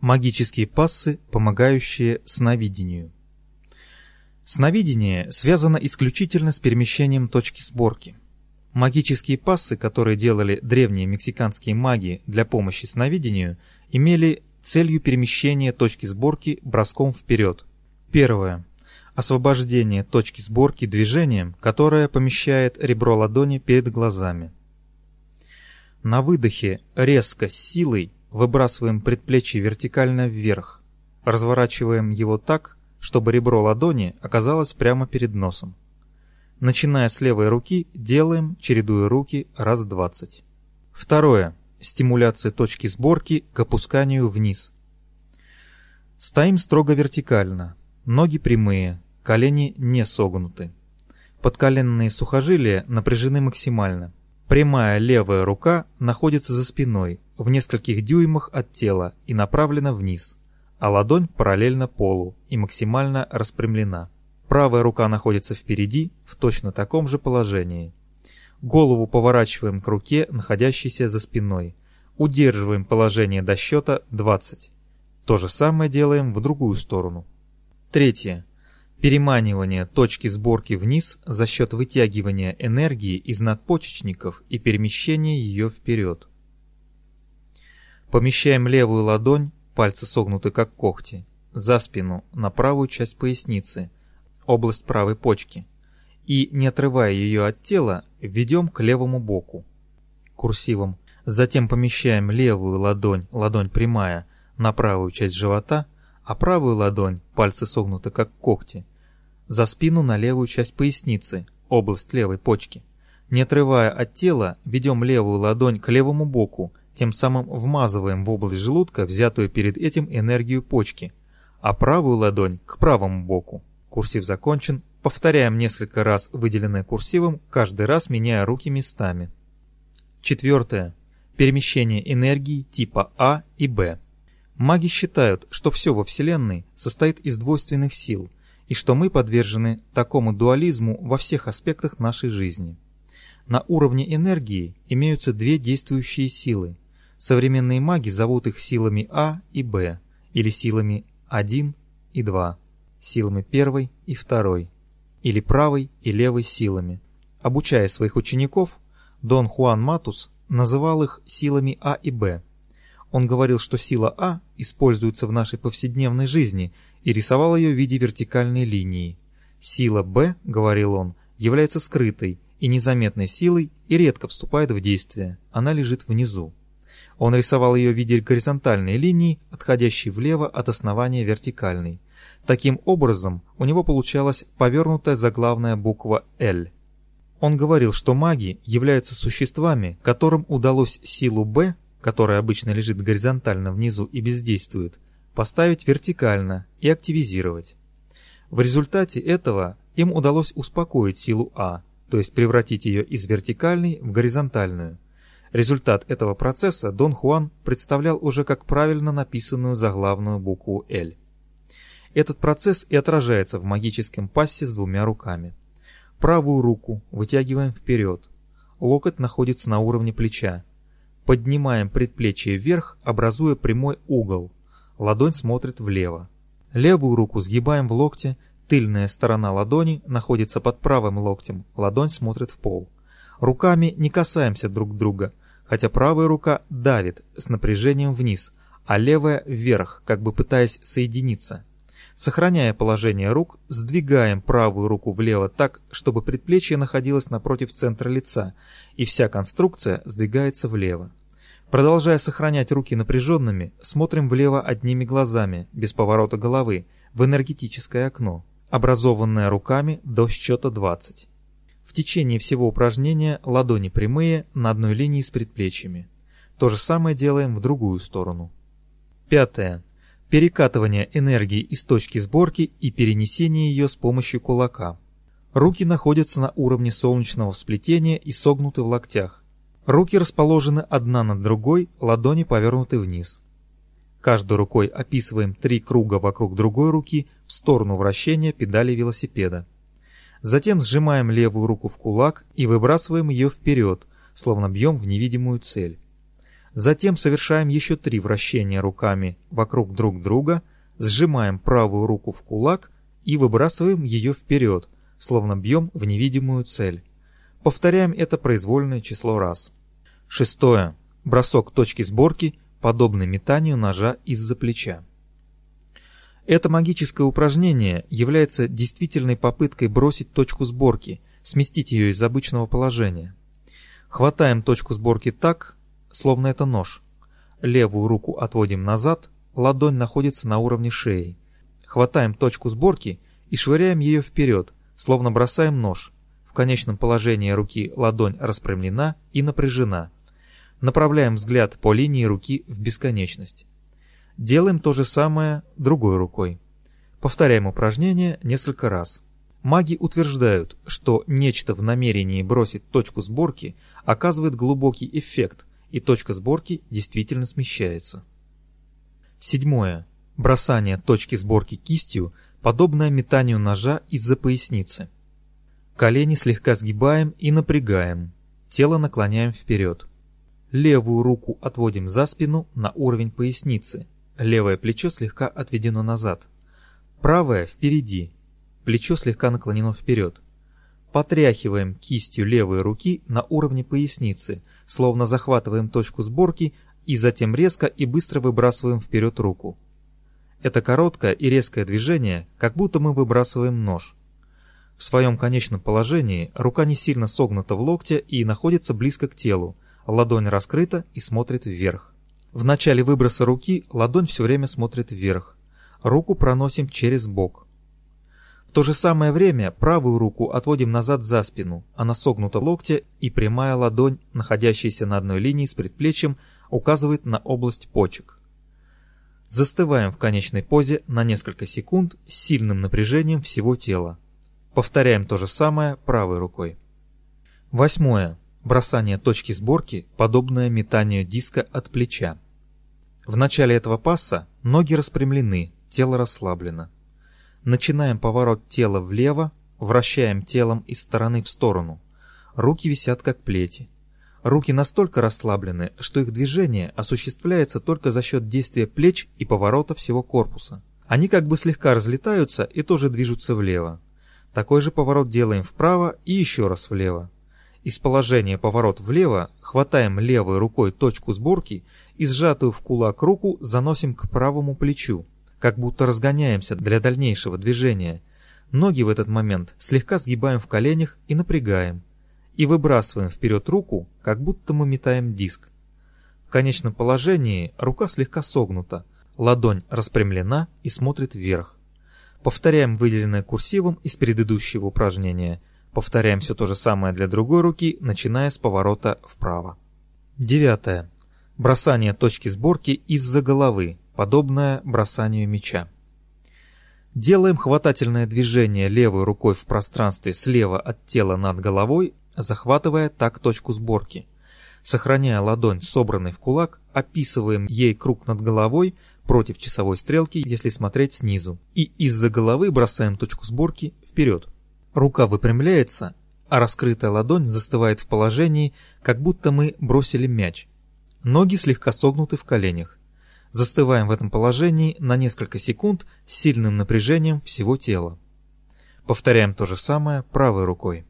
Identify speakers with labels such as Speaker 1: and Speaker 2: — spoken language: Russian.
Speaker 1: Магические пассы, помогающие сновидению. Сновидение связано исключительно с перемещением точки сборки. Магические пассы, которые делали древние мексиканские маги для помощи сновидению, имели целью перемещения точки сборки броском вперед. Первое. Освобождение точки сборки движением, которое помещает ребро ладони перед глазами. На выдохе резко с силой Выбрасываем предплечье вертикально вверх. Разворачиваем его так, чтобы ребро ладони оказалось прямо перед носом. Начиная с левой руки, делаем, чередуя руки, раз двадцать. Второе. Стимуляция точки сборки к опусканию вниз. Стоим строго вертикально. Ноги прямые, колени не согнуты. Подколенные сухожилия напряжены максимально. Прямая левая рука находится за спиной, в нескольких дюймах от тела и направлена вниз, а ладонь параллельно полу и максимально распрямлена. Правая рука находится впереди в точно таком же положении. Голову поворачиваем к руке, находящейся за спиной. Удерживаем положение до счета 20. То же самое делаем в другую сторону. Третье. Переманивание точки сборки вниз за счет вытягивания энергии из надпочечников и перемещения ее вперед. Помещаем левую ладонь, пальцы согнуты как когти, за спину, на правую часть поясницы, область правой почки, и, не отрывая ее от тела, введем к левому боку. Курсивом. Затем помещаем левую ладонь, ладонь прямая, на правую часть живота, а правую ладонь, пальцы согнуты как когти, за спину на левую часть поясницы, область левой почки. Не отрывая от тела, ведем левую ладонь к левому боку, тем самым вмазываем в область желудка взятую перед этим энергию почки, а правую ладонь к правому боку. Курсив закончен. Повторяем несколько раз выделенное курсивом, каждый раз меняя руки местами. Четвертое. Перемещение энергии типа А и Б. Маги считают, что все во Вселенной состоит из двойственных сил – и что мы подвержены такому дуализму во всех аспектах нашей жизни. На уровне энергии имеются две действующие силы. Современные маги зовут их силами А и Б, или силами 1 и 2, силами первой и второй, или правой и левой силами. Обучая своих учеников, Дон Хуан Матус называл их силами А и Б. Он говорил, что сила А используется в нашей повседневной жизни – и рисовал ее в виде вертикальной линии. Сила Б, говорил он, является скрытой и незаметной силой и редко вступает в действие, она лежит внизу. Он рисовал ее в виде горизонтальной линии, отходящей влево от основания вертикальной. Таким образом, у него получалась повернутая заглавная буква «Л». Он говорил, что маги являются существами, которым удалось силу Б, которая обычно лежит горизонтально внизу и бездействует, поставить вертикально и активизировать. В результате этого им удалось успокоить силу А, то есть превратить ее из вертикальной в горизонтальную. Результат этого процесса Дон Хуан представлял уже как правильно написанную заглавную букву «Л». Этот процесс и отражается в магическом пассе с двумя руками. Правую руку вытягиваем вперед. Локоть находится на уровне плеча. Поднимаем предплечье вверх, образуя прямой угол – ладонь смотрит влево. Левую руку сгибаем в локте, тыльная сторона ладони находится под правым локтем, ладонь смотрит в пол. Руками не касаемся друг друга, хотя правая рука давит с напряжением вниз, а левая вверх, как бы пытаясь соединиться. Сохраняя положение рук, сдвигаем правую руку влево так, чтобы предплечье находилось напротив центра лица, и вся конструкция сдвигается влево. Продолжая сохранять руки напряженными, смотрим влево одними глазами, без поворота головы, в энергетическое окно, образованное руками до счета 20. В течение всего упражнения ладони прямые на одной линии с предплечьями. То же самое делаем в другую сторону. Пятое. Перекатывание энергии из точки сборки и перенесение ее с помощью кулака. Руки находятся на уровне солнечного сплетения и согнуты в локтях. Руки расположены одна над другой, ладони повернуты вниз. Каждой рукой описываем три круга вокруг другой руки в сторону вращения педали велосипеда. Затем сжимаем левую руку в кулак и выбрасываем ее вперед, словно бьем в невидимую цель. Затем совершаем еще три вращения руками вокруг друг друга, сжимаем правую руку в кулак и выбрасываем ее вперед, словно бьем в невидимую цель. Повторяем это произвольное число раз. Шестое. Бросок точки сборки, подобный метанию ножа из-за плеча. Это магическое упражнение является действительной попыткой бросить точку сборки, сместить ее из обычного положения. Хватаем точку сборки так, словно это нож. Левую руку отводим назад, ладонь находится на уровне шеи. Хватаем точку сборки и швыряем ее вперед, словно бросаем нож. В конечном положении руки ладонь распрямлена и напряжена. Направляем взгляд по линии руки в бесконечность. Делаем то же самое другой рукой. Повторяем упражнение несколько раз. Маги утверждают, что нечто в намерении бросить точку сборки оказывает глубокий эффект, и точка сборки действительно смещается. Седьмое. Бросание точки сборки кистью, подобное метанию ножа из-за поясницы. Колени слегка сгибаем и напрягаем. Тело наклоняем вперед. Левую руку отводим за спину на уровень поясницы. Левое плечо слегка отведено назад. Правое впереди. Плечо слегка наклонено вперед. Потряхиваем кистью левой руки на уровне поясницы, словно захватываем точку сборки и затем резко и быстро выбрасываем вперед руку. Это короткое и резкое движение, как будто мы выбрасываем нож. В своем конечном положении рука не сильно согнута в локте и находится близко к телу, ладонь раскрыта и смотрит вверх. В начале выброса руки ладонь все время смотрит вверх. Руку проносим через бок. В то же самое время правую руку отводим назад за спину, она согнута в локте и прямая ладонь, находящаяся на одной линии с предплечьем, указывает на область почек. Застываем в конечной позе на несколько секунд с сильным напряжением всего тела. Повторяем то же самое правой рукой. Восьмое. Бросание точки сборки, подобное метанию диска от плеча. В начале этого пасса ноги распрямлены, тело расслаблено. Начинаем поворот тела влево, вращаем телом из стороны в сторону. Руки висят как плети. Руки настолько расслаблены, что их движение осуществляется только за счет действия плеч и поворота всего корпуса. Они как бы слегка разлетаются и тоже движутся влево. Такой же поворот делаем вправо и еще раз влево. Из положения поворот влево хватаем левой рукой точку сборки и сжатую в кулак руку заносим к правому плечу, как будто разгоняемся для дальнейшего движения. Ноги в этот момент слегка сгибаем в коленях и напрягаем. И выбрасываем вперед руку, как будто мы метаем диск. В конечном положении рука слегка согнута, ладонь распрямлена и смотрит вверх. Повторяем выделенное курсивом из предыдущего упражнения. Повторяем все то же самое для другой руки, начиная с поворота вправо. Девятое. Бросание точки сборки из-за головы, подобное бросанию мяча. Делаем хватательное движение левой рукой в пространстве слева от тела над головой, захватывая так точку сборки. Сохраняя ладонь собранной в кулак, описываем ей круг над головой против часовой стрелки, если смотреть снизу, и из-за головы бросаем точку сборки вперед. Рука выпрямляется, а раскрытая ладонь застывает в положении, как будто мы бросили мяч. Ноги слегка согнуты в коленях. Застываем в этом положении на несколько секунд с сильным напряжением всего тела. Повторяем то же самое правой рукой.